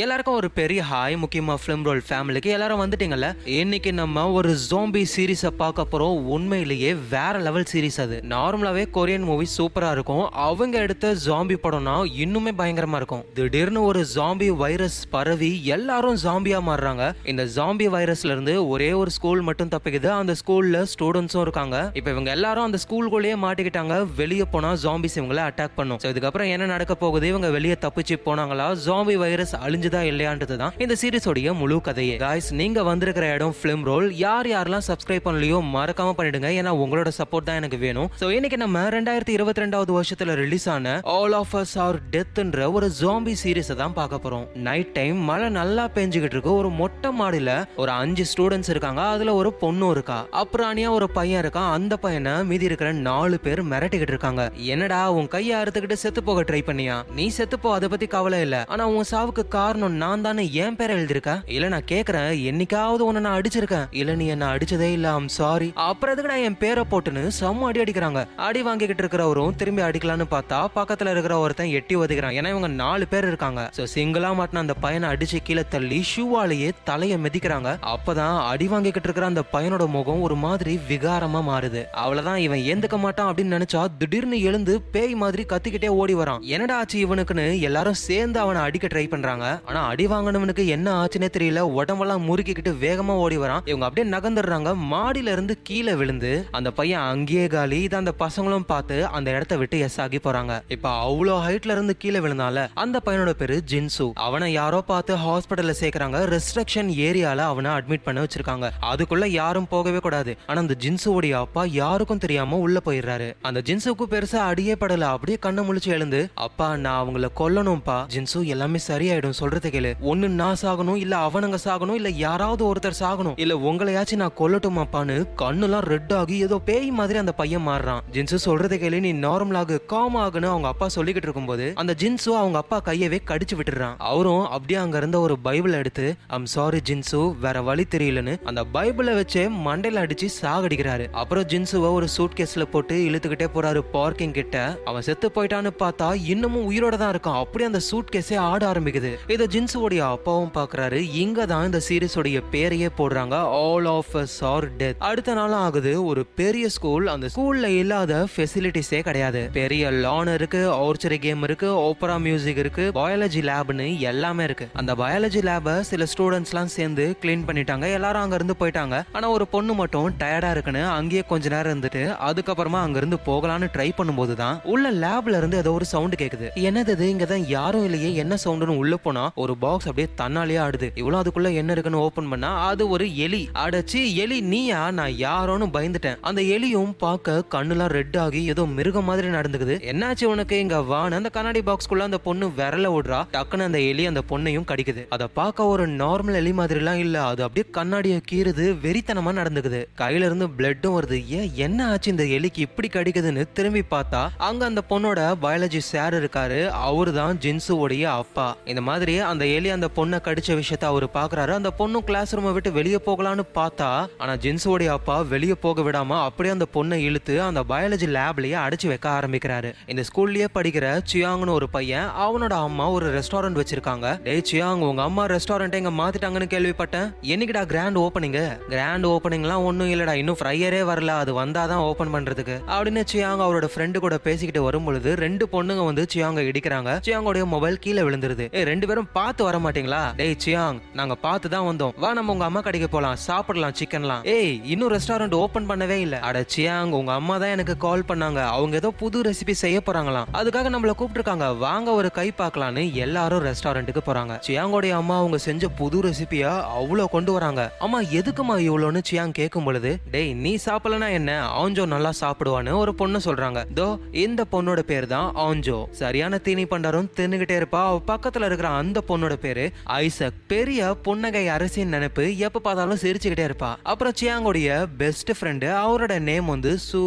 எல்லாருக்கும் ஒரு பெரிய ஹாய் முக்கியமாக ஃபிலிம் ரோல் ஃபேமிலிக்கு எல்லாரும் வந்துட்டீங்கல்ல? இன்னைக்கு நம்ம ஒரு ஜோம்பி சீரிஸை பார்க்க போகிறோம் உண்மையிலேயே வேற லெவல் சீரிஸ் அது. நார்மலாகவே கொரியன் மூவி சூப்பராக இருக்கும். அவங்க எடுத்த ஜாம்பி படம்னா இன்னுமே பயங்கரமாக இருக்கும். திடீர்னு ஒரு ஜாம்பி வைரஸ் பரவி எல்லாரும் ஜாம்பியாக மாறுறாங்க. இந்த ஜாம்பி வைரஸ்ல இருந்து ஒரே ஒரு ஸ்கூல் மட்டும் தப்பிக்குது. அந்த ஸ்கூல்ல ஸ்டூடெண்ட்ஸும் இருக்காங்க. இப்போ இவங்க எல்லாரும் அந்த ஸ்கூலுக்குள்ளேயே மாட்டிக்கிட்டாங்க. வெளியே போனால் ஜாம்பிஸ் இவங்களை அட்டாக் பண்ணும். So இதுக்கப்புறம் என்ன நடக்க போகுது? இவங்க வெளியே தப்பிச்சு போனாங்களா? ஜாம்பி வைரஸ் அழிஞ்சு அழிஞ்சுதா இல்லையான்றது தான் இந்த சீரிஸோடைய முழு கதையே. காய்ஸ் நீங்க வந்திருக்கிற இடம் ஃபிலிம் ரோல் யார் யாரெல்லாம் சப்ஸ்கிரைப் பண்ணலையோ மறக்காம பண்ணிடுங்க. ஏன்னா உங்களோட சப்போர்ட் தான் எனக்கு வேணும். ஸோ இன்னைக்கு நம்ம ரெண்டாயிரத்தி இருபத்தி ரெண்டாவது வருஷத்துல ரிலீஸ் ஆன ஆல் ஆஃப் அஸ் ஆர் டெத்ன்ற ஒரு ஜாம்பி சீரிஸை தான் பார்க்க போறோம். நைட் டைம் மழை நல்லா பெஞ்சுக்கிட்டு இருக்கு. ஒரு மொட்டை மாடியில ஒரு அஞ்சு ஸ்டூடெண்ட்ஸ் இருக்காங்க. அதுல ஒரு பொண்ணும் இருக்கா. அப்புறானியா ஒரு பையன் இருக்கான். அந்த பையனை மீதி இருக்கிற நாலு பேர் மிரட்டிக்கிட்டு இருக்காங்க. என்னடா உன் கையை அறுத்துக்கிட்டு செத்து போக ட்ரை பண்ணியா? நீ செத்து போ அதை பத்தி கவலை இல்ல. ஆனா உன் சாவுக்கு காரணம் நான் தானே என் பேரை எழுதிருக்கேன் இல்ல நான் கேக்குறேன். என்னைக்காவது உன்னை நான் அடிச்சிருக்கேன். இல்ல நீ என்ன அடிச்சதே இல்ல ஐம் சாரி அப்புறம் எதுக்கு நான் என் பேரை போட்டுன்னு செம்ம அடி அடிக்கிறாங்க. அடி வாங்கிக்கிட்டு இருக்கிறவரும் திரும்பி அடிக்கலான்னு பார்த்தா பக்கத்துல இருக்கிற ஒருத்தன் எட்டி ஒதுக்கிறான். ஏன்னா இவங்க நாலு பேர் இருக்காங்க. சோ சிங்கிளா மாட்டின அந்த பையனை அடிச்சு கீழே தள்ளி ஷூவாலேயே தலையை மிதிக்கிறாங்க. அப்பதான் அடி வாங்கிக்கிட்டு இருக்கிற அந்த பையனோட முகம் ஒரு மாதிரி விகாரமா மாறுது. அவ்வளவுதான் இவன் ஏந்துக்க மாட்டான் அப்படின்னு நினைச்சா திடீர்னு எழுந்து பேய் மாதிரி கத்திக்கிட்டே ஓடி வரான். என்னடா ஆச்சு இவனுக்குன்னு எல்லாரும் சேர்ந்து அவனை அடிக்க ட்ரை பண்றாங்க. ஆனா அடி வாங்கினவனுக்கு என்ன ஆச்சுன்னே தெரியல. உடம்பெல்லாம் முறுக்கிக்கிட்டு வேகமா ஓடி வரான். இவங்க அப்படியே நகர்ந்துடுறாங்க. மாடியில இருந்து கீழே விழுந்து அந்த பையன் அங்கேயே காலி. இதை அந்த பசங்களும் பார்த்து அந்த இடத்த விட்டு எஸ் ஆகி போறாங்க. இப்ப அவ்வளோ ஹைட்ல இருந்து கீழே விழுந்தால அந்த பையனோட பேரு ஜின்சு. அவனை யாரோ பார்த்து ஹாஸ்பிட்டல்ல சேர்க்கறாங்க. ரெஸ்ட்ரிக்ஷன் ஏரியால அவனை அட்மிட் பண்ண வச்சிருக்காங்க. அதுக்குள்ள யாரும் போகவே கூடாது. ஆனா அந்த ஜின்சுவோடைய அப்பா யாருக்கும் தெரியாம உள்ள போயிடுறாரு. அந்த ஜின்சுக்கு பெருசா அடியே படல. அப்படியே கண்ணை முழிச்சு எழுந்து அப்பா நான் அவங்கள கொல்லணும்ப்பா. ஜின்சு எல்லாமே சரியாயிடும். சொல்றது கேளு. ஒன்னு நான் சாகணும் இல்ல அவனுங்க சாகணும் இல்ல யாராவது ஒருத்தர் சாகணும். இல்ல உங்களையாச்சும் நான் கொல்லட்டுமாப்பான்னு கண்ணுலாம் ரெட் ஆகி ஏதோ பேய் மாதிரி அந்த பையன் மாறுறான். ஜின்சு சொல்றது கேளு நீ நார்மலாக காம் ஆகுன்னு அவங்க அப்பா சொல்லிக்கிட்டு இருக்கும்போது அந்த ஜின்ஸு அவங்க அப்பா கையவே கடிச்சு விட்டுறான். அவரும் அப்படியே அங்க இருந்த ஒரு பைபிள் எடுத்து ஐம் சாரி ஜின்சு வேற வழி தெரியலன்னு அந்த பைபிளை வச்சே மண்டையில அடிச்சு சாகடிக்கிறாரு. அப்புறம் ஜின்சுவை ஒரு சூட் கேஸ்ல போட்டு இழுத்துக்கிட்டே போறாரு பார்க்கிங் கிட்ட. அவன் செத்து போயிட்டான்னு பார்த்தா இன்னமும் உயிரோட தான் இருக்கான். அப்படியே அந்த சூட் கேஸே ஆட ஆரம்பிக்குது. இதை ஜின்சுவோடைய அப்பாவும் பாக்குறாரு. இங்க தான் இந்த சீரிஸோடைய பேரையே போடுறாங்க. All of us are dead அடுத்த நாள் ஆகுது ஒரு பெரிய ஸ்கூல் அந்த ஸ்கூல்ல இல்லாத ஃபெசிலிட்டிஸே கிடையாது. பெரிய லான் இருக்கு ஆர்ச்சரி கேம் இருக்கு ஓப்பரா மியூசிக் இருக்கு பயாலஜி லேப்னு எல்லாமே இருக்கு. அந்த பயாலஜி லேப சில ஸ்டூடெண்ட்ஸ்லாம் சேர்ந்து க்ளீன் பண்ணிட்டாங்க. எல்லாரும் அங்க இருந்து போயிட்டாங்க. ஆனா ஒரு பொண்ணு மட்டும் டயர்டா இருக்குன்னு அங்கேயே கொஞ்ச நேரம் இருந்துட்டு அதுக்கப்புறமா அங்க இருந்து போகலான்னு ட்ரை பண்ணும்போது தான் உள்ள லேப்ல இருந்து ஏதோ ஒரு சவுண்ட் கேக்குது. என்னது இது? இங்க தான் யாரும் இல்லையே. என்ன சவுண்டுன்னு உள்ள போனா ஒரு பாக்ஸ் அப்படியே தன்னாலேயே ஆடுது. இவ்வளவு அதுக்குள்ள என்ன இருக்குன்னு ஓபன் பண்ணா அது ஒரு எலி. அடைச்சி எலி நீயா? நான் யாரோன்னு பயந்துட்டேன். அந்த எலியும் பார்க்க கண்ணுலாம் ரெட் ஆகி ஏதோ மிருகம் மாதிரி நடந்துக்குது. என்னாச்சு உனக்கு? இங்க வான்னு அந்த கண்ணாடி பாக்ஸ்க்குள்ள அந்த பொண்ணு விரல விடுறா டக்குன்னு அந்த எலி அந்த பொண்ணையும் கடிக்குது. அதை பார்க்க ஒரு நார்மல் எலி மாதிரிலாம் இல்ல. அது அப்படியே கண்ணாடியை கீறுது வெறித்தனமா நடந்துக்குது. கையில இருந்து பிளட்டும் வருது. ஏன் என்ன ஆச்சு இந்த எலிக்கு இப்படி கடிக்குதுன்னு திரும்பி பார்த்தா அங்க அந்த பொண்ணோட பயாலஜி சார் இருக்காரு. அவரு தான் ஜின்சுவோடைய அப்பா. இந்த மாதிரி அந்த எலி அந்த பொண்ணை கடிச்ச விஷயத்த அவர் பாக்குறாரு. அந்த பொண்ணும் கிளாஸ் ரூமை விட்டு வெளியே போகலான்னு பார்த்தா ஆனா ஜின்ஸோடைய அப்பா வெளியே போக விடாம அப்படியே அந்த பொண்ணை இழுத்து அந்த பயாலஜி லேப்லயே அடைச்சு வைக்க ஆரம்பிக்கிறாரு. இந்த ஸ்கூல்லயே படிக்கிற சியாங்னு ஒரு பையன் அவனோட அம்மா ஒரு ரெஸ்டாரண்ட் வச்சிருக்காங்க. டேய் சியாங் உங்க அம்மா ரெஸ்டாரண்ட் எங்க மாத்திட்டாங்கன்னு கேள்விப்பட்டேன். என்னைக்குடா கிராண்ட் ஓப்பனிங் கிராண்ட் ஓப்பனிங்லாம் ஒன்றும் இல்லடா இன்னும் ஃப்ரையரே வரல அது வந்தாதான் ஓப்பன் பண்றதுக்கு. அப்படின்னு சியாங் அவரோட ஃப்ரெண்டு கூட பேசிக்கிட்டு வரும் பொழுது ரெண்டு பொண்ணுங்க வந்து சியாங்க இடிக்கிறாங்க. சியாங்கோடைய மொபைல் கீழே விழுந்துருது. ரெண்டு பேரும் பார்த்து வர மாட்டீங்களா டேய் சியாங் நாங்க பார்த்து தான் வந்தோம். வா நம்ம உங்க அம்மா கடைக்கு போலாம். சாப்பிடலாம் சிக்கன்லாம். ஏய் இன்னும் ரெஸ்டாரண்ட் ஓப்பன் பண்ணவே இல்ல. அட சியாங் உங்க அம்மா தான் எனக்கு கால் பண்ணாங்க. அவங்க ஏதோ புது ரெசிபி செய்ய போறாங்களாம். அதுக்காக நம்மள கூப்பிட்டுருக்காங்க. வாங்க ஒரு கை பார்க்கலான்னு எல்லாரும் ரெஸ்டாரண்ட்டுக்கு போறாங்க. சியாங்கோடைய அம்மா அவங்க செஞ்ச புது ரெசிபியா அவ்வளோ கொண்டு வராங்க. அம்மா எதுக்குமா இவ்வளோன்னு சியாங் கேட்கும் பொழுது டேய் நீ சாப்பிடலனா என்ன? ஆஞ்சோ நல்லா சாப்பிடுவான்னு ஒரு பொண்ணு சொல்றாங்க. தோ இந்த பொண்ணோட பேர் தான் ஆஞ்சோ. சரியான தீனி பண்டாரும் தின்னுகிட்டே இருப்பா. அவ பக்கத்துல இருக்கிற அந்த பொண்ணோட பேரு ஐசக். பெரிய புன்னகை அரசின் நினைப்பு எப்ப பார்த்தாலும் சிரிச்சுக்கிட்டே இருப்பா. அப்புறம் சியாங்கோடைய பெஸ்ட் ஃப்ரெண்டு அவரோட நேம் வந்து சூ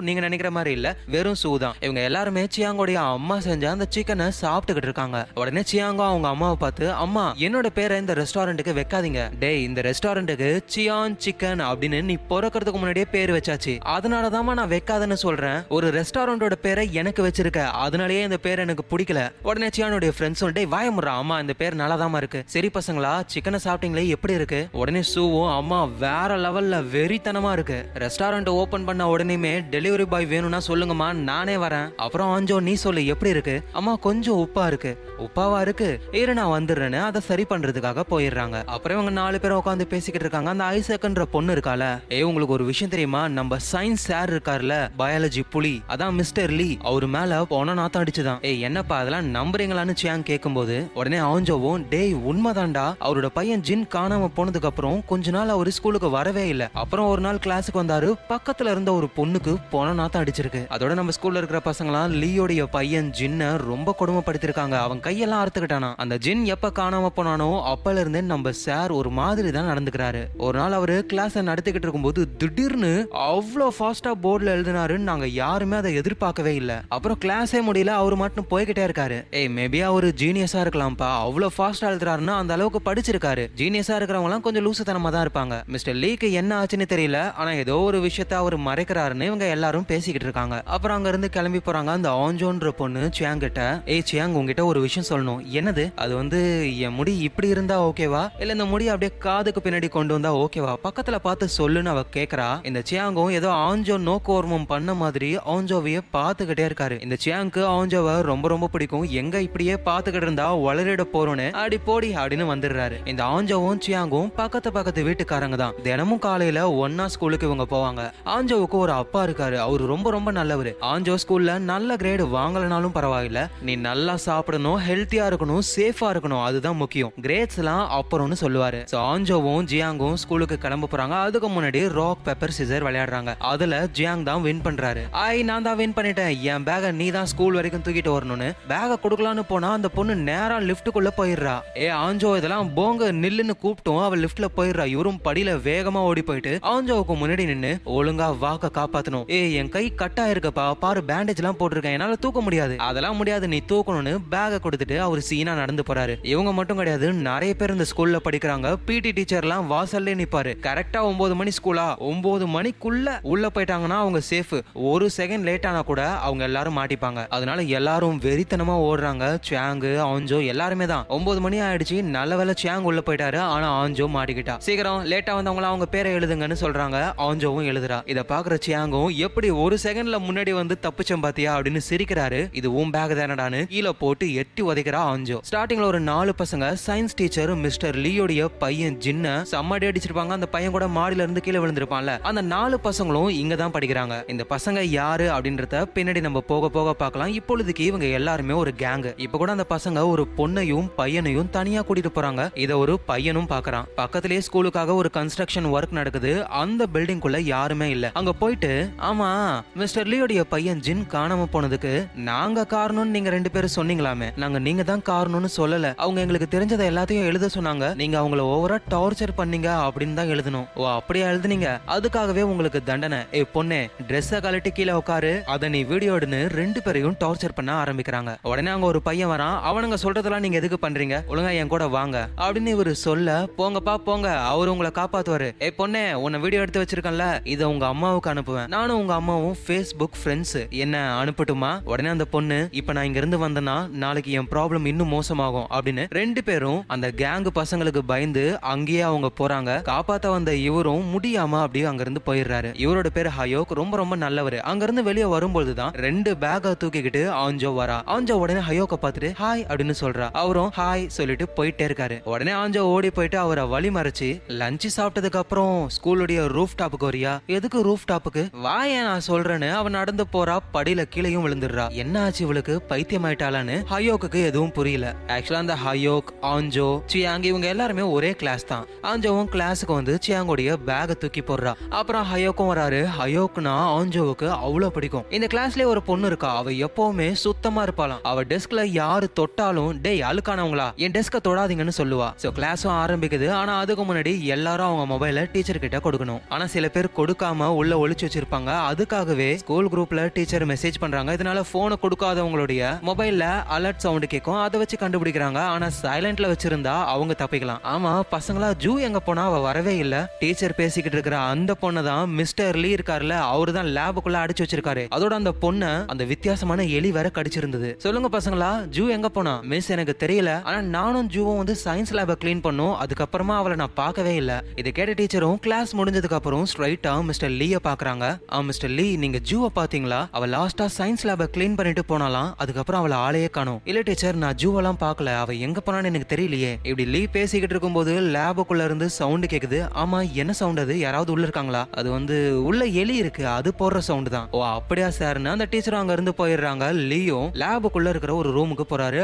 நீங்க நினைக்கிற மாதிரி இல்ல வெறும் சூ தான். இவங்க எல்லாருமே சியாங்கோடைய அம்மா செஞ்ச அந்த சிக்கனை சாப்பிட்டுக்கிட்டு இருக்காங்க. உடனே சியாங்கோ அவங்க அம்மாவை பார்த்து அம்மா என்னோட பேரை இந்த ரெஸ்டாரண்ட்டுக்கு வைக்காதீங்க. டேய் இந்த ரெஸ்டாரண்ட்டுக்கு சியான் சிக்கன் அப்படின்னு நீ பிறக்கிறதுக்கு முன்னாடியே பேர் வச்சாச்சு. அதனாலதாம்மா நான் வைக்காதன்னு சொல்றேன். ஒரு ரெஸ்டாரண்டோட பேரை எனக்கு வச்சிருக்க. அதனாலயே இந்த பேர் எனக்கு பிடிக்கல. உடனே சியானுடைய ஃப்ரெண்ட்ஸ் டேய் வாய விடுறா அம்மா இந்த பேர் நல்லாதாம்மா இருக்கு. சரி பசங்களா சிக்கனை சாப்பிட்டீங்களே எப்படி இருக்கு? உடனே சூவும் அம்மா வேற லெவல்ல வெறித்தனமா இருக்கு. ரெஸ்டாரண்ட் ஓபன் பண்ண உடனேமே டெலிவரி பாய் வேணும்னா சொல்லுங்கம்மா நானே வரேன். அப்புறம் ஆஞ்சோ நீ சொல்லு எப்படி இருக்கு? அம்மா கொஞ்சம் உப்பா இருக்கு. உப்பாவா இருக்கு? இரு நான் வந்துடுறேன்னு அதை சரி பண்றதுக்காக போயிடுறாங்க. அப்புறம் இவங்க நாலு பேரும் உட்காந்து பேசிக்கிட்டு இருக்காங்க. அந்த ஐசக்ன்ற பொண்ணு இருக்கால. ஏ உங்களுக்கு ஒரு விஷயம் தெரியுமா? நம்ம சயின்ஸ் சார் இருக்காருல பயாலஜி புலி. அதான் மிஸ்டர் லீ. அவர் மேல போன நாத்தம் அடிச்சுதான். ஏய் என்னப்பா அதெல்லாம் நம்புறீங்களான்னு சியாங் கேட்கும்போது உடனே ஆஞ்சோவும் டேய் உண்மைதான்டா. அவரோட பையன் ஜின் காணாம போனதுக்கு அப்புறம் கொஞ்ச நாள் அவர் ஸ்கூலுக்கு வரவே இல்ல. அப்புறம் ஒரு நாள் கிளாஸுக்கு வந்தாரு. பக்கத்துல இருந்த ஒரு பொண்ணுக்கு போன நாத்தம் அடிச்சிருக்கு. அதோட நம்ம ஸ்கூல்ல இருக்கிற பசங்களாம் லீயோடைய பையன் ஜின்ன ரொம்ப கொடுமைப்படுத்திருக்காங்க. அவன் கையெல்லாம் அறுத்துக்கிட்டானா. அந்த ஜின் எப்ப காணாம போனானோ அப்பல இருந்தே நம்ம சார் ஒரு மாதிரி தான் நடந்துக்கிறாரு. ஒரு நாள் அவரு கிளாஸ் நடத்திக்கிட்டு இருக்கும்போது திடீர்னு அவ்வளோ ஃபாஸ்டா போர்டில் எழுதினாருன்னு நாங்க யாருமே அதை எதிர்பார்க்கவே இல்ல. அப்புறம் கிளாஸே முடியல அவர் மட்டும் போய்கிட்டே இருக்காரு. ஏய் மேபி அவரு ஜீனியஸா இருக்கலாம்ப்பா அவ்வளோ ஃபாஸ்ட்டாக எழுதுறாருன்னா அந்த அளவுக்கு படிச்சிருக்காரு. ஜீனியஸா இருக்கிறவங்களாம் கொஞ்சம் லூசுத்தனமா தான் இருப்பாங்க. மிஸ்டர் லீக்கு என்ன ஆச்சுன்னு தெரியல. ஆனா ஏதோ ஒரு விஷயத்த அவர் மறைக்கிறாருன்னு இவங்க எல்லாரும் பேசிக்கிட்டு இருக்காங்க. அப்புறம் அங்க இருந்து கிளம்பி போறாங்க அந்த ஆஞ்சோன்ற பொண்ணு சியாங் கிட்ட. ஏய் சியாங் உங்ககிட்ட ஒரு விஷயம் சொல்லணும். என்னது? அது வந்து என் முடி இப்படி இருந்தா ஓகேவா இல்ல இந்த முடி அப்படியே காதுக்கு பின்னாடி கொண்டு வந்தா ஓகேவா பக்கத்துல பார்த்து சொல்லுன்னு அவ கேக்குறா. இந்த சியாங்கும் ஏதோ ஆஞ்சோ நோக்கோர்மம் பண்ண மாதிரி ஆஞ்சோவையே பார்த்துக்கிட்டே இருக்காரு. இந்த சியாங்க்கு ஆஞ்சோவை ரொம்ப ரொம்ப பிடிக்கும். எங்க இப்படியே பார்த்துக்கிட்டு இருந்தா வளரிட போறோன்னு அடி போடி அப்படின்னு வந்துடுறாரு. இந்த ஆஞ்சோவும் சியாங்கும் பக்கத்து பக்கத்து வீட்டுக்காரங்க தான். தினமும் காலையில ஒன்னா ஸ்கூலுக்கு இவங்க போவாங்க. ஆஞ்சோவுக்கு ஒரு அப்பா இருக்காரு. அவரு ரொம்ப ரொம்ப நல்லவர். ஆஞ்சோ ஸ்கூல்ல நல்ல கிரேடு வாங்கலனாலும் பரவாயில்ல. நீ நல்லா சாப்பிடணும் ஹெல்த்தியா இருக்கணும் சேஃபா இருக்கணும். அதுதான் முக்கியம். கிரேட்ஸ் எல்லாம் அப்புறம்னு சொல்லுவாரு. ஆஞ்சோவும் ஜியாங்கும் ஸ்கூலுக்கு கிளம்ப போறாங்க. அதுக்கு முன்னாடி ராக் பெப்பர் சிசர் விளையாடுறாங்க. அதுல ஜியாங் தான் வின் பண்றாரு. ஐ நான் தான் வின் பண்ணிட்டேன். என் பேக நீ தான் ஸ்கூல் வரைக்கும் தூக்கிட்டு வரணும்னு. பேக கொடுக்கலான்னு போனா அந்த பொண்ணு நேரா லிஃப்ட்டுக்குள்ள போயிடுறா? ஏ ஆஞ்சோ இதெல்லாம் போங்க நில்லுன்னு கூப்பிட்டோம். அவள் லிஃப்ட்ல போயிடுறா. இவரும் படியில வேகமா ஓடி போயிட்டு ஆஞ்சோவுக்கு முன்னாடி நின்னு ஒழுங்கா வாக்க காப்பாத்தணும். ஏ என் கை கட்டா இருக்கப்பா பாரு பேண்டேஜ் எல்லாம் போட்டிருக்கேன். என்னால தூக்க முடியாது. அதெல்லாம் முடியாது. நீ தூக்கணும்னு பேக கொடுத்துட்டு அவர் சீனா நடந்து போறாரு. இவங்க மட்டும் கிடையாது. நிறைய பேர் இந்த ஸ்கூல்ல படிக்கிறாங்க. பிடி டீச்சர்லாம் வாசல்லே நிப்பாரு. கரெக்டா ஒன்பது மணி ஸ்கூலா ஒன்பது மணிக்குள்ள உள்ள போயிட்டாங்கன்னா அவங்க சேஃப் ஒரு செகண்ட் லேட் ஆனா கூட அவங்க எல்லாரும் மாட்டிப்பாங்க. அதனால எல்லாரும் வெறித்தனமா ஓடுறாங்க. சாங்கு ஆஞ்சோ எல்லாருமே தான் ஒன்பது மணி ஆயிடுச்சு நல்ல வேலை சியாங் உள்ள போயிட்டாரு. ஆனா ஆஞ்சோ மாட்டிக்கிட்டா. சீக்கிரம் லேட்டா வந்தவங்கள அவங்க பேரை எழுதுங்கன்னு சொல்றாங்க. ஆஞ்சோவும் எழுதுறா. இத பாக்குற சியாங்கும் எப்படி ஒரு செகண்ட்ல முன்னாடி வந்து தப்புச்சம் பாத்தியா? அப்படின்னு சிரிக்கிறாரு. இது உன் பேக் தானடான்னு கீழே போட்டு எட்டி உதைக்கிறா ஆஞ்சோ. ஸ்டார்டிங்ல ஒரு நாலு பசங்க சயின்ஸ் டீச்சர் மிஸ்டர் லீயோடைய பையன் ஜின்ன செம்மடி அடிச்சிருப்பாங்க. அந்த பையன் கூட மாடியில இருந்து கீழே விழுந்திருப்பான்ல. அந்த நாலு பசங்களும் இங்க தான் படிக்கிறாங்க. இந்த பசங்க யாரு அப்படின்றத பின்னாடி நம்ம போக போக பார்க்கலாம். இப்பொழுதுக்கு இவங்க எல்லாருமே ஒரு கேங்கு இப்ப கூட அந்த பசங்க ஒரு பொண்ணையும் பையனையும் தனியா கூட்டிட்டு போறாங்க. இத ஒரு பையனும் பாக்குறான். பக்கத்திலேயே ஸ்கூலுக்காக ஒரு கன்ஸ்ட்ரக்ஷன் ஒர்க் நடக்குது. அந்த பில்டிங்குள்ள யாருமே இல்ல. அங்க போயிட்டு ஆமா மிஸ்டர் லீயோடைய பையன் ஜின் காணாம போனதுக்கு நாங்க காரணம்னு நீங்க ரெண்டு பேரும் சொன்னீங்களாமே. நாங்க நீங்க தான் காரணம்னு சொல்லல. அவங்க எங்களுக்கு தெரிஞ்சதை எல்லாத்தையும் எழுத சொன்னாங்க. நீங்க அவங்கள ஓவரா டார்ச்சர் பண்ணீங்க அப்படின்னு தான் எழுதணும். ஓ அப்படியா எழுதுனீங்க? அதுக்காகவே உங்களுக்கு தண்டனை. ஏ பொண்ணே ட்ரெஸ்ஸை கழட்டி கீழே உட்காரு. அதை நீ வீடியோ எடுன்னு ரெண்டு பேரையும் டார்ச்சர் பண்ண ஆரம்பிக்கிறாங்க. உடனே அங்க ஒரு பையன் வரான். அவனுங்க பண்றதெல்லாம் நீங்க எதுக்கு பண்றீங்க? ஒழுங்கா என் கூட வாங்க. அப்படின்னு இவரு சொல்ல போங்கப்பா போங்க. அவர் உங்களை காப்பாத்துவாரு. ஏ பொண்ணே உன்னை வீடியோ எடுத்து வச்சிருக்கேன்ல. இதை உங்க அம்மாவுக்கு அனுப்புவேன். நானும் உங்க அம்மாவும் ஃபேஸ்புக் ஃப்ரெண்ட்ஸ் என்ன அனுப்பட்டுமா? உடனே அந்த பொண்ணு இப்ப நான் இங்க இருந்து வந்தேன்னா நாளைக்கு என் ப்ராப்ளம் இன்னும் மோசமாகும். அப்படின்னு ரெண்டு பேரும் அந்த கேங் பசங்களுக்கு பயந்து அங்கேயே அவங்க போறாங்க. காப்பாத்த வந்த இவரும் முடியாம அப்படியே அங்க இருந்து போயிடுறாரு. இவரோட பேர் ஹயோக். ரொம்ப ரொம்ப நல்லவர். அங்க இருந்து வெளியே வரும்பொழுதுதான் ரெண்டு பேக தூக்கிக்கிட்டு ஆஞ்சோ வரா. ஆஞ்சோ உடனே ஹயோக்க பார்த்துட்டு ஹாய் அப்படின்னு சொல்றா. அவரும் ஹாய் சொல்லிட்டு போயிட்டே இருக்காரு. உடனே ஆஞ்சோ ஓடி போயிட்டு அவரை வழி மறைச்சு லஞ்ச் சாப்பிட்டதுக்கு அப்புறம் ஸ்கூலுடைய ரூஃப் டாப்புக்கு வரியா? எதுக்கு ரூஃப் டாப்புக்கு வாய நான் சொல்றேன்னு. அவன் நடந்து போறா படியில கீழேயும் விழுந்துடுறா. என்ன ஆச்சு இவளுக்கு? பைத்தியம் ஆயிட்டாளான்னு ஹயோக்கு எதுவும் புரியல. ஆக்சுவலா அந்த ஹயோக் ஆஞ்சோ சியாங் இவங்க எல்லாருமே ஒரே கிளாஸ் தான். ஆஞ்சோவும் கிளாஸுக்கு வந்து சியாங்கோடைய பேக தூக்கி போடுறா. அப்புறம் ஹயோக்கும் வராரு. ஹயோக்னா ஆஞ்சோவுக்கு அவ்வளவு பிடிக்கும். இந்த கிளாஸ்லயே ஒரு பொண்ணு இருக்கா? அவ எப்பவுமே சுத்தமா இருப்பாளாம். அவ டெஸ்க்ல யாரு தொட்டாலும் டேய் அழுக்கானவங்களா? என் டெஸ்க தொடாதீங்கன்னு சொல்லுவா. சோ கிளாஸும் ஆரம்பிக்குது. ஆனா அதுக்கு முன்னாடி எல்லாரும் அவங்க மொபைல டீச்சர் கிட்ட கொடுக்கணும். ஆனா சில பேர் கொடுக்காம உள்ள ஒழிச்சு வச்சிருப்பாங்க. அதுக்காகவே ஸ்கூல் குரூப்ல டீச்சர் மெசேஜ் பண்றாங்க. இதனால போனை கொடுக்காதவங்களுடைய மொபைல்ல அலர்ட் சவுண்ட் கேட்கும். அதை வச்சு கண்டுபிடிக்கிறாங்க. ஆனா சைலண்ட்ல வச்சிருந்தா அவங்க தப்பிக்கலாம். ஆமா பசங்களா ஜூ எங்க போனா அவ வரவே இல்ல. டீச்சர் பேசிக்கிட்டு இருக்கிற அந்த பொண்ணு தான் மிஸ்டர் லீ இருக்காருல்ல அவரு தான் லேபுக்குள்ள அடிச்சு வச்சிருக்காரு. அதோட அந்த பொண்ணு அந்த வித்தியாசமான எலி வேற கடிச்சிருந்தது. சொல்லுங்க பசங்களா ஜூ எங்க போனா? மிஸ் மிஸ் எனக்கு தெரியல. ஆனா நானும் ஜூவும் வந்து சயின்ஸ் லேபை க்ளீன் பண்ணோம். அதுக்கப்புறமா அவளை நான் பார்க்கவே இல்ல. இதை கேட்ட டீச்சரும் கிளாஸ் முடிஞ்சதுக்கு அப்புறம் ஸ்ட்ரைட்டா மிஸ்டர் லீய பாக்குறாங்க ஆ மிஸ்டர் லீ நீங்க ஜூவை பாத்தீங்களா அவ லாஸ்டா சயின்ஸ் லேபை க்ளீன் பண்ணிட்டு போனாலாம் அதுக்கப்புறம் அவளை ஆளையே காணும். இல்ல டீச்சர் நான் ஜூவெல்லாம் பார்க்கல. அவ எங்க போனான்னு எனக்கு தெரியலையே. இப்படி லீ பேசிக்கிட்டு இருக்கும்போது லேபுக்குள்ள இருந்து சவுண்ட் கேக்குது. ஆமா என்ன சவுண்ட் அது? யாராவது உள்ள இருக்காங்களா? அது வந்து உள்ள எலி இருக்கு. அது போடுற சவுண்ட் தான். ஓ அப்படியா சார்னு அந்த டீச்சரும் அங்க இருந்து போயிடுறாங்க. லீயும் லேபுக்குள்ள இருக்கிற ஒரு ரூமுக்கு போறாரு.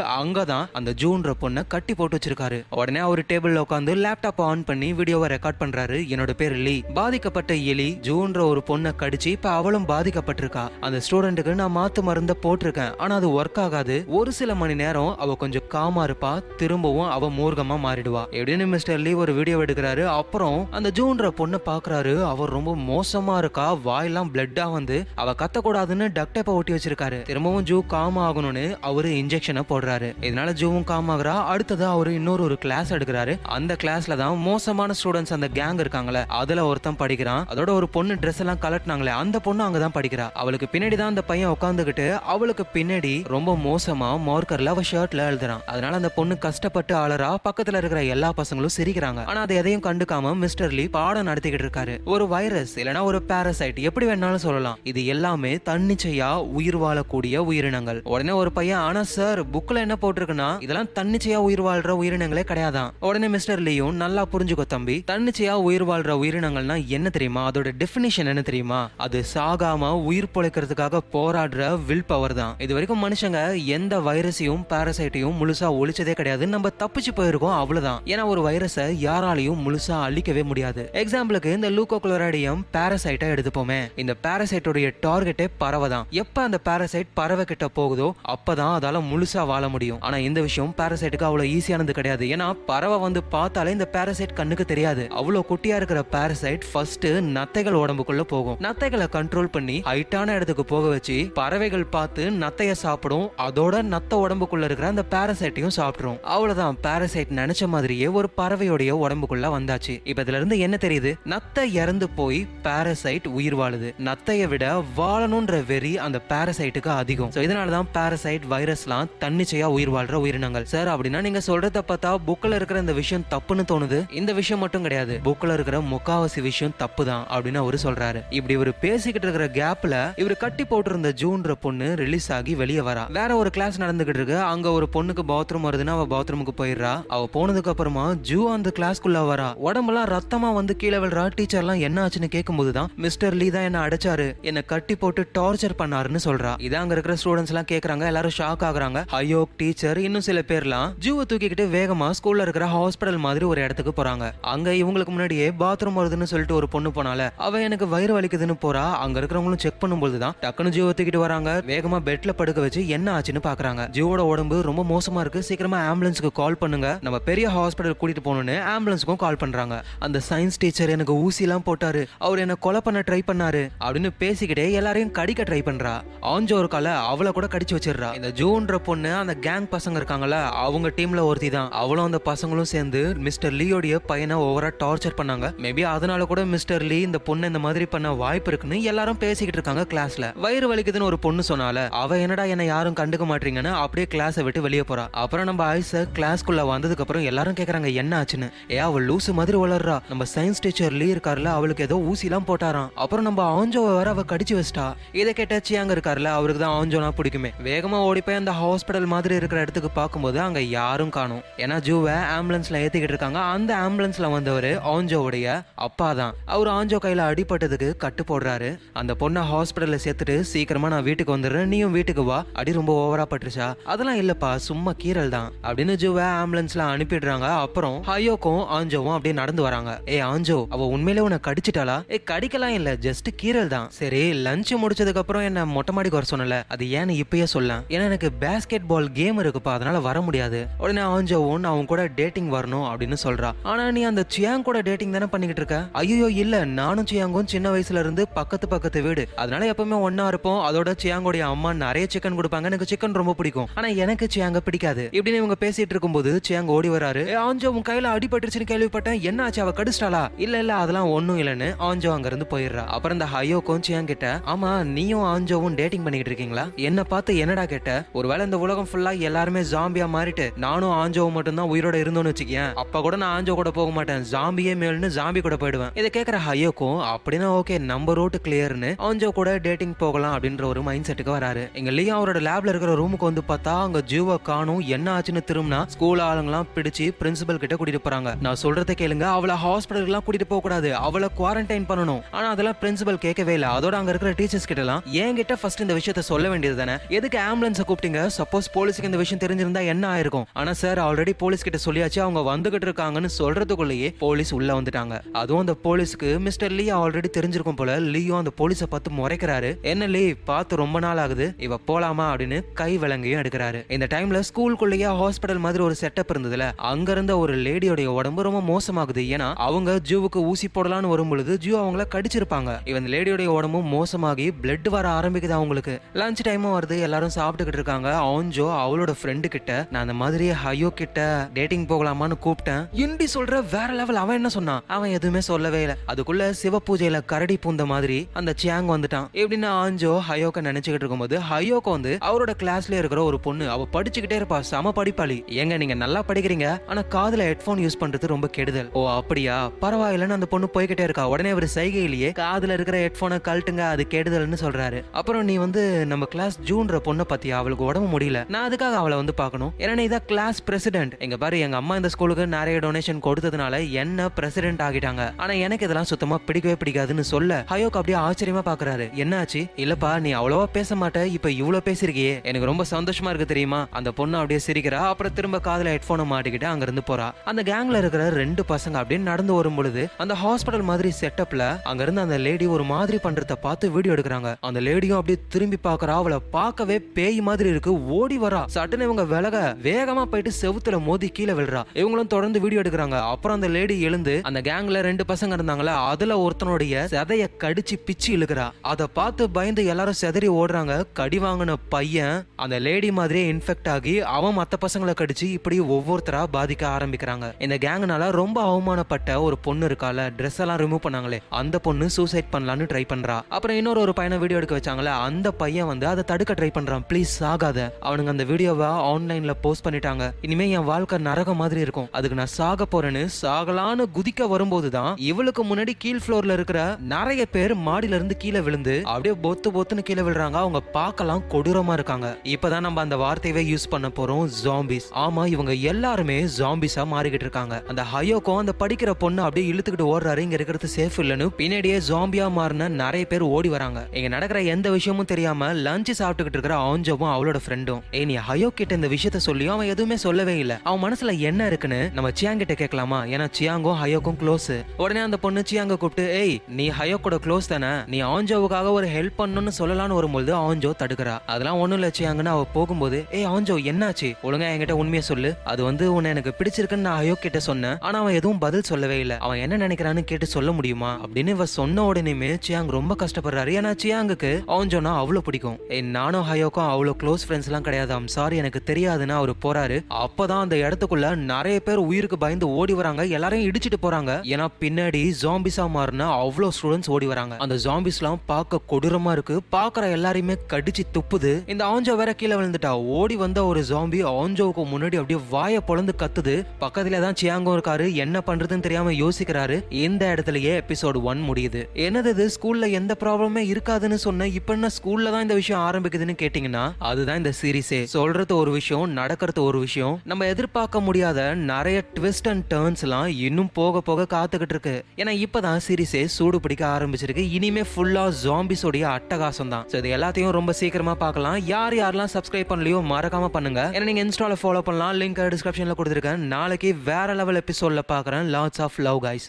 தான் அந்த ஜூன்ற பொண்ணை கட்டி போட்டு வச்சிருக்காரு. உடனே அவர் டேபிள்ல உட்காந்து லேப்டாப் ஆன் பண்ணி வீடியோவை ரெக்கார்ட் பண்றாரு. என்னோட பேர் லீ. பாதிக்கப்பட்ட எலி ஜூன்ற ஒரு பொண்ணை கடிச்சு இப்ப அவளும் பாதிக்கப்பட்டிருக்கா. அந்த ஸ்டூடெண்ட்டுக்கு நான் மாத்து மருந்த போட்டிருக்கேன். ஆனா அது ஒர்க் ஆகாது. ஒரு சில மணி நேரம் அவ கொஞ்சம் காமா இருப்பா. திரும்பவும் அவ மூர்க்கமா மாறிடுவா. எப்படின்னு மிஸ்டர் லீ ஒரு வீடியோ எடுக்கிறாரு. அப்புறம் அந்த ஜூன்ற பொண்ணை பாக்குறாரு. அவர் ரொம்ப மோசமா இருக்கா. வாயெல்லாம் பிளட்டா வந்து அவ கத்தக்கூடாதுன்னு டக் டேப்பை ஒட்டி வச்சிருக்காரு. திரும்பவும் ஜூ காமா ஆகணும்னு அவரு இன்ஜெக்ஷனை போடுறாரு. இதனால ஜூவும் காம் ஆகுறா? அடுத்தது அவரு இன்னொரு ஒரு கிளாஸ் எடுக்கிறாரு. அந்த கிளாஸ்ல தான் மோசமான ஸ்டூடெண்ட்ஸ் அந்த கேங் இருக்காங்களே அதுல ஒருத்தன் படிக்கிறான். அதோட ஒரு பொண்ணு ட்ரெஸ் எல்லாம் கலட்டினாங்களே அந்த பொண்ணு அங்கதான் படிக்கிறா. அவளுக்கு பின்னாடி தான் அந்த பையன் உட்காந்துக்கிட்டு அவளுக்கு பின்னாடி ரொம்ப மோசமா மார்க்கர்ல அவ ஷர்ட்ல எழுதுறான். அதனால அந்த பொண்ணு கஷ்டப்பட்டு ஆளரா பக்கத்துல இருக்கிற எல்லா பசங்களும் சிரிக்கிறாங்க. ஆனா அதை எதையும் கண்டுக்காம மிஸ்டர் லீ பாடம் நடத்திக்கிட்டு இருக்காரு. ஒரு வைரஸ் இல்லனா ஒரு பாரசைட் எப்படி வேணாலும் சொல்லலாம். இது எல்லாமே தன்னிச்சையா உயிர் வாழக்கூடிய உயிரினங்கள். உடனே ஒரு பையன் ஆனா சார் புக்ல என்ன இருக்குன்னா இதெல்லாம் தன்னிச்சையா உயிர் வாழ்ற உயிரினங்களே கிடையாதான் உடனே மிஸ்டர் லீயும் நல்லா புரிஞ்சுக்கோ தம்பி. தன்னிச்சையா உயிர் வாழ்ற உயிரினங்கள்னா என்ன தெரியுமா? அதோட டெபினிஷன் என்ன தெரியுமா? அது சாகாம உயிர் பொழைக்கிறதுக்காக போராடுற வில் பவர் தான். இது வரைக்கும் மனுஷங்க எந்த வைரஸையும் பாரசைட்டையும் முழுசா ஒழிச்சதே கிடையாது நம்ம தப்பிச்சு போயிருக்கோம் அவ்வளவுதான். ஏன்னா ஒரு வைரஸை யாராலையும் முழுசா அழிக்கவே முடியாது. எக்ஸாம்பிளுக்கு இந்த லூகோக்ளோராடியம் பாரசைட்டை எடுத்துப்போமே. இந்த பாரசைட்டோடைய டார்கெட்டே பறவை தான் எப்ப அந்த பாரசைட் பறவை கிட்ட போகுதோ அப்பதான் அதால முழுசா வாழ முடியும். ஆனா இந்த விஷயம் பாரசைட்டுக்கு அவ்வளவு ஈஸியானது கிடையாது. ஏன்னா பறவை வந்து பார்த்தாலே இந்த பாரசைட் கண்ணுக்கு தெரியாது. அவ்வளவு குட்டியா இருக்கிற பாரசைட் ஃபர்ஸ்ட் நத்தைகள் உடம்புக்குள்ள போகும். நத்தைகளை கண்ட்ரோல் பண்ணி ஹைட்டான இடத்துக்கு போக வச்சு பறவைகள் பார்த்து நத்தைய சாப்பிடும். அதோட நத்த உடம்புக்குள்ள இருக்கிற அந்த பாரசைட்டையும் சாப்பிட்டுரும். அவ்வளவுதான். பாரசைட் நினைச்ச மாதிரியே ஒரு பறவையோடைய உடம்புக்குள்ள வந்தாச்சு. இப்ப இதுல இருந்து என்ன தெரியுது? நத்தை இறந்து போய் பாரசைட் உயிர் வாழுது. நத்தைய விட வாழணும்ன்ற வெறி அந்த பாரசைட்டுக்கு அதிகம். இதனாலதான் பாரசைட் வைரஸ்லாம் தன்னிச்சையா உயிர் வாழ்ற உயிரினங்கள். சார் அப்படின்னா நீங்க சொல்றத பார்த்தா புக்ல இருக்கிற இந்த விஷயம் தப்புன்னு தோணுது. இந்த விஷயம் மட்டும் கிடையாது. புக்ல இருக்கிற முக்காவாசி விஷயம் தப்பு தான் அப்படின்னு அவரு சொல்றாரு. இப்படி இவர் பேசிக்கிட்டு இருக்கிற கேப்ல இவர் கட்டி போட்டிருந்த ஜூன்ற பொண்ணு ரிலீஸ் ஆகி வெளியே வரா. வேற ஒரு கிளாஸ் நடந்துகிட்டு இருக்கு. அங்க ஒரு பொண்ணுக்கு பாத்ரூம் வருதுன்னா அவ பாத்ரூமுக்கு போயிடுறா. அவ போனதுக்கு அப்புறமா ஜூ அந்த கிளாஸ்க்குள்ள வரா. உடம்பெல்லாம் ரத்தமா வந்து கீழே விழுறா. டீச்சர்லாம் என்ன ஆச்சுன்னு கேட்கும்போது தான் மிஸ்டர் லீ தான் என்ன அடைச்சாரு. என்ன கட்டி போட்டு டார்ச்சர் பண்ணாருன்னு சொல்றா. இதான் அங்க இருக்கிற ஸ்டூடெண்ட்ஸ் எல்லாம் கேக்குறாங்க. எல்லாரும் ஷாக் ஆகுறாங்க. ஐயோ டீச்சர் இன்னும் சில பேர்லாம் ஜூவை தூக்கிக்கிட்டு வேகமா ஸ்கூல்ல இருக்கிற ஹாஸ்பிடல் மாதிரி ஒரு இடத்துக்கு போறாங்க. அங்க இவங்களுக்கு முன்னாடியே பாத்ரூம் வருதுன்னு சொல்லிட்டு ஒரு பொண்ணு போனால அவ எனக்கு வயிறு வலிக்குதுன்னு போறா. அங்க இருக்கிறவங்களும் செக் பண்ணும்போது தான் டக்குனு ஜூவை தூக்கிட்டு வராங்க. வேகமா பெட்ல படுக்க வச்சு என்ன ஆச்சுன்னு பாக்குறாங்க. ஜூவோட உடம்பு ரொம்ப மோசமா இருக்கு. சீக்கிரமா ஆம்புலன்ஸுக்கு கால் பண்ணுங்க. நம்ம பெரிய ஹாஸ்பிடல் கூட்டிட்டு போகணும்னு ஆம்புலன்ஸ்க்கும் கால் பண்றாங்க. அந்த சயின்ஸ் டீச்சர் எனக்கு ஊசி எல்லாம் போட்டாரு. அவர் என்ன கொலை பண்ண ட்ரை பண்ணாரு அப்படின்னு பேசிக்கிட்டே எல்லாரையும் கடிக்க ட்ரை பண்றா. ஆஞ்சோ ஒரு கால அவளை கூட கடிச்சு வச்சிடுறா. இந்த ஜூன்ற பொண்ணு அந்த கேங் பசங்க இருக்காங்கல்ல அவங்க டீம்ல ஒருத்தி தான். அவளும் அந்த பசங்களும் சேர்ந்து மிஸ்டர் லீயோடைய பையனை ஓவரா டார்ச்சர் பண்ணாங்க. மேபி அதனால கூட மிஸ்டர் லீ இந்த பொண்ணு இந்த மாதிரி பண்ண வாய்ப்பு இருக்குன்னு எல்லாரும் பேசிக்கிட்டு இருக்காங்க கிளாஸ்ல வயிறு வலிக்குதுன்னு ஒரு பொண்ணு சொன்னால அவ என்னடா என்ன யாரும் கண்டுக்க மாட்டீங்கன்னு அப்படியே கிளாஸை விட்டு வெளியே போறா. அப்புறம் நம்ம ஐச கிளாஸ்க்குள்ள வந்ததுக்கு அப்புறம் எல்லாரும் கேக்குறாங்க என்ன ஆச்சுன்னு? ஏ அவள் லூசு மாதிரி வளர்றா. நம்ம சயின்ஸ் டீச்சர் லீ இருக்காருல அவளுக்கு ஏதோ ஊசிலாம் போட்டாராம். அப்புறம் நம்ம ஆஞ்சோவை வேற அவ கடிச்சு வச்சிட்டா. இதை கேட்ட சியாங்க இருக்காருல்ல அவருக்கு தான் ஆஞ்சோனா பிடிக்குமே. வேகமா ஓடி போய் அந்த ஹாஸ்பிட்டல் மாதிரி இருக்கிற இடத்துக்கு பார்க்கும்போது அங்கே யாரும் காணும். ஏன்னா ஜூவை ஆம்புலன்ஸில் ஏற்றிக்கிட்டு இருக்காங்க. அந்த ஆம்புலன்ஸில் வந்தவர் ஆஞ்சோவுடைய அப்பா தான். அவர் ஆஞ்சோ கையில் அடிபட்டதுக்கு கட்டு போடுறாரு. அந்த பொண்ணை ஹாஸ்பிட்டலில் சேர்த்துட்டு சீக்கிரமாக நான் வீட்டுக்கு வந்துடுறேன். நீயும் வீட்டுக்கு வா. அடி ரொம்ப ஓவரா பட்டுருச்சா? அதெல்லாம் இல்லைப்பா சும்மா கீரல் தான். அப்படின்னு ஜூவை ஆம்புலன்ஸில் அனுப்பிடுறாங்க. அப்புறம் ஹயோக்கும் ஆஞ்சோவும் அப்படியே நடந்து வராங்க. ஏ ஆஞ்சோ அவ உண்மையிலே உன்னை கடிச்சிட்டாளா? ஏ கடிக்கலாம் இல்லை. ஜஸ்ட் கீரல் தான். சரி லஞ்ச் முடிச்சதுக்கு அப்புறம் என்ன மொட்டை மாடிக்கு வர சொன்னல? அது ஏன்னு இப்பயே சொல்லலாம் ஏன்னா எனக்கு பேஸ்கெட் பால் கேம் இருக்குப்பா அதனால வர முடியாது. உடனே ஆஞ்சோவும் அவன் கூட டேட்டிங் வரணும் அப்படின்னு சொல்றா. ஆனா நீ அந்த சியாங் கூட டேட்டிங் தானே பண்ணிக்கிட்டு இருக்க? ஐயோ இல்ல. நானும் சியாங்கும் சின்ன வயசுல இருந்து பக்கத்து பக்கத்து வீடு. அதனால எப்பவுமே ஒன்னா இருப்போம். அதோட சியாங்கோடைய அம்மா நிறைய சிக்கன் கொடுப்பாங்க. எனக்கு சிக்கன் ரொம்ப பிடிக்கும். ஆனா எனக்கு சியாங்க பிடிக்காது. இப்படின்னு இவங்க பேசிட்டு இருக்கும்போது சியாங் ஓடி வராரு. ஆஞ்சோ உன் கையில அடிபட்டுருச்சுன்னு கேள்விப்பட்டேன். என்ன ஆச்சு? அவ கடிச்சிட்டாளா? இல்ல இல்ல. அதெல்லாம் ஒண்ணும் இல்லைன்னு ஆஞ்சோ அங்க இருந்து போயிடுறா. அப்புறம் இந்த ஹையோக்கும் சியாங் கிட்ட ஆமா நீயும் ஆஞ்சோவும் டேட்டிங் பண்ணிக்கிட்டு இருக்கீங்களா? என்ன பார்த்து என்னடா கேட்ட? ஒருவேளை இந்த உலகம் ஃபுல்லா எல்லாரும் எல்லாருமே ஜாம்பியா மாறிட்டு நானும் ஆஞ்சோவும் மட்டும் தான் உயிரோட இருந்தோம்னு வச்சுக்கேன் அப்ப கூட நான் ஆஞ்சோ கூட போக மாட்டேன். ஜாம்பியே மேல்னு ஜாம்பி கூட போயிடுவேன். இதை கேட்கற ஹையோக்கும் அப்படின்னா ஓகே நம்ம ரோட்டு கிளியர்னு ஆஞ்சோ கூட டேட்டிங் போகலாம் அப்படின்ற ஒரு மைண்ட் செட்டுக்கு வராரு. எங்க லியா அவரோட லேப்ல இருக்கிற ரூமுக்கு வந்து பார்த்தா அங்க ஜூவை காணும் என்ன ஆச்சுன்னு திரும்பினா ஸ்கூல் ஆளுங்கலாம் பிடிச்சு பிரின்சிபல் கிட்ட கூட்டிட்டு போறாங்க. நான் சொல்றதை கேளுங்க அவளை ஹாஸ்பிட்டலுக்குலாம் கூட்டிட்டு போக கூடாது. அவளை குவாரண்டைன் பண்ணணும். ஆனா அதெல்லாம் பிரின்சிபல் கேட்கவே இல்லை. அதோட அங்க இருக்கிற டீச்சர்ஸ் கிட்ட எல்லாம் என்கிட்ட ஃபர்ஸ்ட் இந்த விஷயத்த சொல்ல வேண்டியது தானே? எதுக்கு ஆம்புலன்ஸை கூப்பிட்டீங்க? சப்போஸ் போலீஸுக்கு இந்த விஷயம் தெரிஞ்சிருந்தா என்ன ஆயிருக்கும்? ஆனா சார் ஆல்ரெடி போலீஸ் கிட்ட சொல்லியாச்சு அவங்க வந்துகிட்டு இருக்காங்கன்னு சொல்றதுக்குள்ளேயே போலீஸ் உள்ள வந்துட்டாங்க. அதுவும் அந்த போலீஸ்க்கு மிஸ்டர் லீ ஆல்ரெடி தெரிஞ்சிருக்கும் போல லீயோ அந்த போலீஸை பார்த்து முறைக்கிறாரு. என்ன லீ பார்த்து ரொம்ப நாள் ஆகுது இவ போலாமா? அப்படின்னு கை விலங்கையும் எடுக்கிறாரு. இந்த டைம்ல ஸ்கூலுக்குள்ளேயே ஹாஸ்பிட்டல் மாதிரி ஒரு செட்டப் இருந்ததுல அங்க இருந்த ஒரு லேடியோடைய உடம்பு ரொம்ப மோசமாகுது. ஏன்னா அவங்க ஜூவுக்கு ஊசி போடலான்னு வரும் பொழுது ஜூ அவங்கள கடிச்சிருப்பாங்க. இவன் லேடியோடைய உடம்பும் மோசமாகி பிளட் வர ஆரம்பிக்குது அவங்களுக்கு. லஞ்ச் டைமும் வருது எல்லாரும் சாப்பிட்டுக்கிட்டு இருக்காங்க. ஆஞ்சோ அவளோட ஃப்ரெண்டு கிட்ட நான் அந்த மாதிரி ஹையோ கிட்ட டேட்டிங் போகலாமான்னு கூப்பிட்டேன். இண்டி சொல்ற வேற லெவல் அவன் என்ன சொன்னான்? அவன் எதுவுமே சொல்லவே இல்லை. அதுக்குள்ள சிவ பூஜையில கரடி பூந்த மாதிரி அந்த சியாங் வந்துட்டான். எப்படின்னா ஆஞ்சோ ஹயோக்க நினைச்சுக்கிட்டு இருக்கும்போது ஹயோக்க வந்து அவரோட கிளாஸ்ல இருக்கிற ஒரு பொண்ணு அவ படிச்சுக்கிட்டே இருப்பா சம படிப்பாளி. ஏங்க நீங்க நல்லா படிக்கிறீங்க. ஆனா காதுல ஹெட்போன் யூஸ் பண்றது ரொம்ப கெடுதல். ஓ அப்படியா? பரவாயில்லன்னு அந்த பொண்ணு போய்கிட்டே இருக்கா. உடனே ஒரு சைகையிலேயே காதுல இருக்கிற ஹெட்போனை கழட்டுங்க அது கெடுதல்னு சொல்றாரு. அப்புறம் நீ வந்து நம்ம கிளாஸ் ஜூன்ற பொண்ணை பத்தி அவளுக்கு உடம்பு முடியல. நான் அதுக்காக அவளை வந்து பார்க்கணும். ஏன்னா இதான் கிளாஸ் பிரசிடென்ட் எங்க பாரு எங்க அம்மா இந்த ஸ்கூலுக்கு நிறைய டொனேஷன் கொடுத்ததுனால என்ன பிரசிடென்ட் ஆகிட்டாங்க. ஆனா எனக்கு இதெல்லாம் சுத்தமா பிடிக்கவே பிடிக்காதுன்னு சொல்ல ஹயோக் அப்படியே ஆச்சரியமா பாக்குறாரு. என்னாச்சு? இல்லப்பா நீ அவ்வளவா பேச மாட்ட இப்ப இவ்வளவு பேசிருக்கியே எனக்கு ரொம்ப சந்தோஷமா இருக்கு தெரியுமா? அந்த பொண்ணு அப்படியே சிரிக்கிறா அப்புறம் திரும்ப காதல ஹெட்போனை மாட்டிக்கிட்டு அங்க இருந்து போறா. அந்த கேங்ல இருக்கிற ரெண்டு பசங்க அப்படியே நடந்து வரும் பொழுது அந்த ஹாஸ்பிட்டல் மாதிரி செட்டப்ல அங்க இருந்து அந்த லேடி ஒரு மாதிரி பண்றத பார்த்து வீடியோ எடுக்கிறாங்க. அந்த லேடியும் அப்படியே திரும்பி பாக்குறா அவளை பார்க்கவே பேய் மாதிரி இருக்கு. ஓடி வரா. சட்டுன்னு இவங்க விலக வேகமா போயிட்டு செவுத்துல மோதி கீழே விழுறா. இவங்களும் தொடர்ந்து வீடியோ எடுக்கிறாங்க. அப்புறம் அந்த லேடி எழுந்து அந்த கேங்ல ரெண்டு பசங்க இருந்தாங்களா அதுல ஒருத்தனுடைய செதைய கடிச்சு பிச்சு இழுக்கிறா. அதை பார்த்து பயந்து எல்லாரும் செதறி ஓடுறாங்க. கடி வாங்கின பையன் அந்த லேடி மாதிரியே இன்ஃபெக்ட் ஆகி அவன் மத்த பசங்களை கடிச்சு இப்படி ஒவ்வொருத்தரா பாதிக்க ஆரம்பிக்கிறாங்க. இந்த கேங்னால ரொம்ப அவமானப்பட்ட ஒரு பொண்ணு இருக்கால ட்ரெஸ் எல்லாம் ரிமூவ் பண்ணாங்களே அந்த பொண்ணு சூசைட் பண்ணலாம்னு ட்ரை பண்றா. அப்புறம் இன்னொரு ஒரு பையனை வீடியோ எடுக்க வச்சாங்களே அந்த பையன் வந்து அதை தடுக்க ட்ரை பண்றான். ப்ளீஸ் ஆகாத அவனுங்க அந்த வீடியோவை ஆன்லைன்ல போஸ்ட் பண்ணிட்டாங்க. இனிமே என் வாழ்க்கை நரகம் மாதிரி இருக்கும். அதுக்கு நான் சாக போறேன்னு சாகலான்னு குதிக்க வரும்போது தான் இவளுக்கு முன்னாடி கீழ் ஃப்ளோர்ல இருக்கிற நிறைய பேர் மாடியில இருந்து கீழே விழுந்து அப்படியே பொத்து பொத்துன்னு கீழே விழுறாங்க. அவங்க பார்க்கலாம் கொடூரமா இருக்காங்க. இப்பதான் நம்ம அந்த வார்த்தையவே யூஸ் பண்ண போறோம் ஜாம்பிஸ் ஆமா இவங்க எல்லாருமே ஜாம்பிஸா மாறிக்கிட்டு இருக்காங்க. அந்த ஹயோக்கும் அந்த படிக்கிற பொண்ணு அப்படியே இழுத்துக்கிட்டு ஓடுறாரு. இங்க இருக்கிறது சேஃப் இல்லைன்னு பின்னாடியே ஜாம்பியா மாறின நிறைய பேர் ஓடி வராங்க. இங்க நடக்கிற எந்த விஷயமும் தெரியாம லஞ்ச் சாப்பிட்டுக்கிட்டு இருக்கிற ஆஞ்சவும் அவளோட ஃப்ரெண்டும் ஏ நீ ஹயோ கிட்ட இந்த விஷயத்த சொல்லியும் அவன் எதுவுமே சொல்லவே இல்ல. அவன் மனசுல என்ன இருக்குன்னு நம்ம சியாங் கிட்ட கேட்கலாமா ஏன்னா சியாங்கும் ஹயோக்கும் க்ளோஸ் உடனே அந்த பொண்ணு சியாங்க கூப்பிட்டு ஏய் நீ ஹயோ கூட க்ளோஸ் தானே? நீ ஆஞ்சோவுக்காக ஒரு ஹெல்ப் பண்ணணும்னு சொல்லலாம்னு வரும்போது ஆஞ்சோ தடுக்கிறா. அதெல்லாம் ஒண்ணும் இல்ல சியாங்கன்னு அவ போகும்போது ஏய் ஆஞ்சோ என்னாச்சு? ஒழுங்கா என்கிட்ட உண்மையை சொல்லு. அது வந்து உன்னை எனக்கு பிடிச்சிருக்குன்னு நான் ஹயோ கிட்ட சொன்னேன். ஆனா அவன் எதுவும் பதில் சொல்லவே இல்ல. அவன் என்ன நினைக்கிறான்னு கேட்டு சொல்ல முடியுமா? அப்படின்னு இவ சொன்ன உடனேமே சியாங் ரொம்ப கஷ்டப்படுறாரு. ஏன்னா சியாங்குக்கு ஆஞ்சோனா அவ்வளவு பிடிக்கும். நானும் ஹயோக்கும் அவ்வளவு க்ளோஸ் ஃப்ரெண்ட்ஸ் எல்லாம் கிடையாது. ஐம் சாரி எனக்கு தெரியாதுன்னு அவர் போறாரு. அப்பதான் அந்த இடத்துக்குள்ள நிறைய பேர் உயிருக்கு பயந்து ஓடி வராங்க. எல்லாரையும் இடிச்சிட்டு போறாங்க. ஏன்னா பின்னாடி ஜாம்பிஸா மாறின அவ்வளவு ஸ்டூடெண்ட்ஸ் ஓடி வராங்க. அந்த ஜாம்பிஸ்லாம் பார்க்க கொடூரமா இருக்கு. பாக்குற எல்லாரையுமே கடிச்சு துப்புது. இந்த ஆஞ்சோ வேற கீழே விழுந்துட்டா. ஓடி வந்த ஒரு ஜாம்பி ஆஞ்சோவுக்கு முன்னாடி அப்படியே வாயை பொழந்து கத்துது. பக்கத்துல தான் சியாங்கும் இருக்காரு. என்ன பண்றதுன்னு தெரியாம யோசிக்கிறாரு. இந்த இடத்துலயே எபிசோடு ஒன் முடியுது. என்னது இது? ஸ்கூல்ல எந்த ப்ராப்ளமே இருக்காதுன்னு சொன்ன. இப்ப என்ன ஸ்கூல்ல தான் இந்த விஷயம் ஆரம்பிக்குதுன்னு கேட்டீங்கன்னா அதுதான் இந்த சீரிஸே சொல்றது ஒரு விஷயம் நடக்கிறது ஒரு விஷயம் நம்ம எதிர்பார்க்க முடியாத நிறைய ட்விஸ்ட் அண்ட் டேர்ன்ஸ் எல்லாம் இன்னும் போக போக காத்துக்கிட்டு இருக்கு. ஏன்னா இப்பதான் சீரிஸே சூடு பிடிக்க ஆரம்பிச்சிருக்கு. இனிமே ஃபுல்லா ஜாம்பிஸோடைய அட்டகாசம் தான். இது எல்லாத்தையும் ரொம்ப சீக்கிரமா பார்க்கலாம். யார் யாரெல்லாம் சப்ஸ்கிரைப் பண்ணலையோ மறக்காம பண்ணுங்க. ஏன்னா நீங்க இன்ஸ்டால ஃபாலோ பண்ணலாம். லிங்க் டிஸ்கிரிப்ஷன்ல கொடுத்துருக்கேன். நாளைக்கு வேற லெவல் எபிசோட்ல பாக்குறேன் லாட்ஸ் ஆஃப் லவ் கைஸ்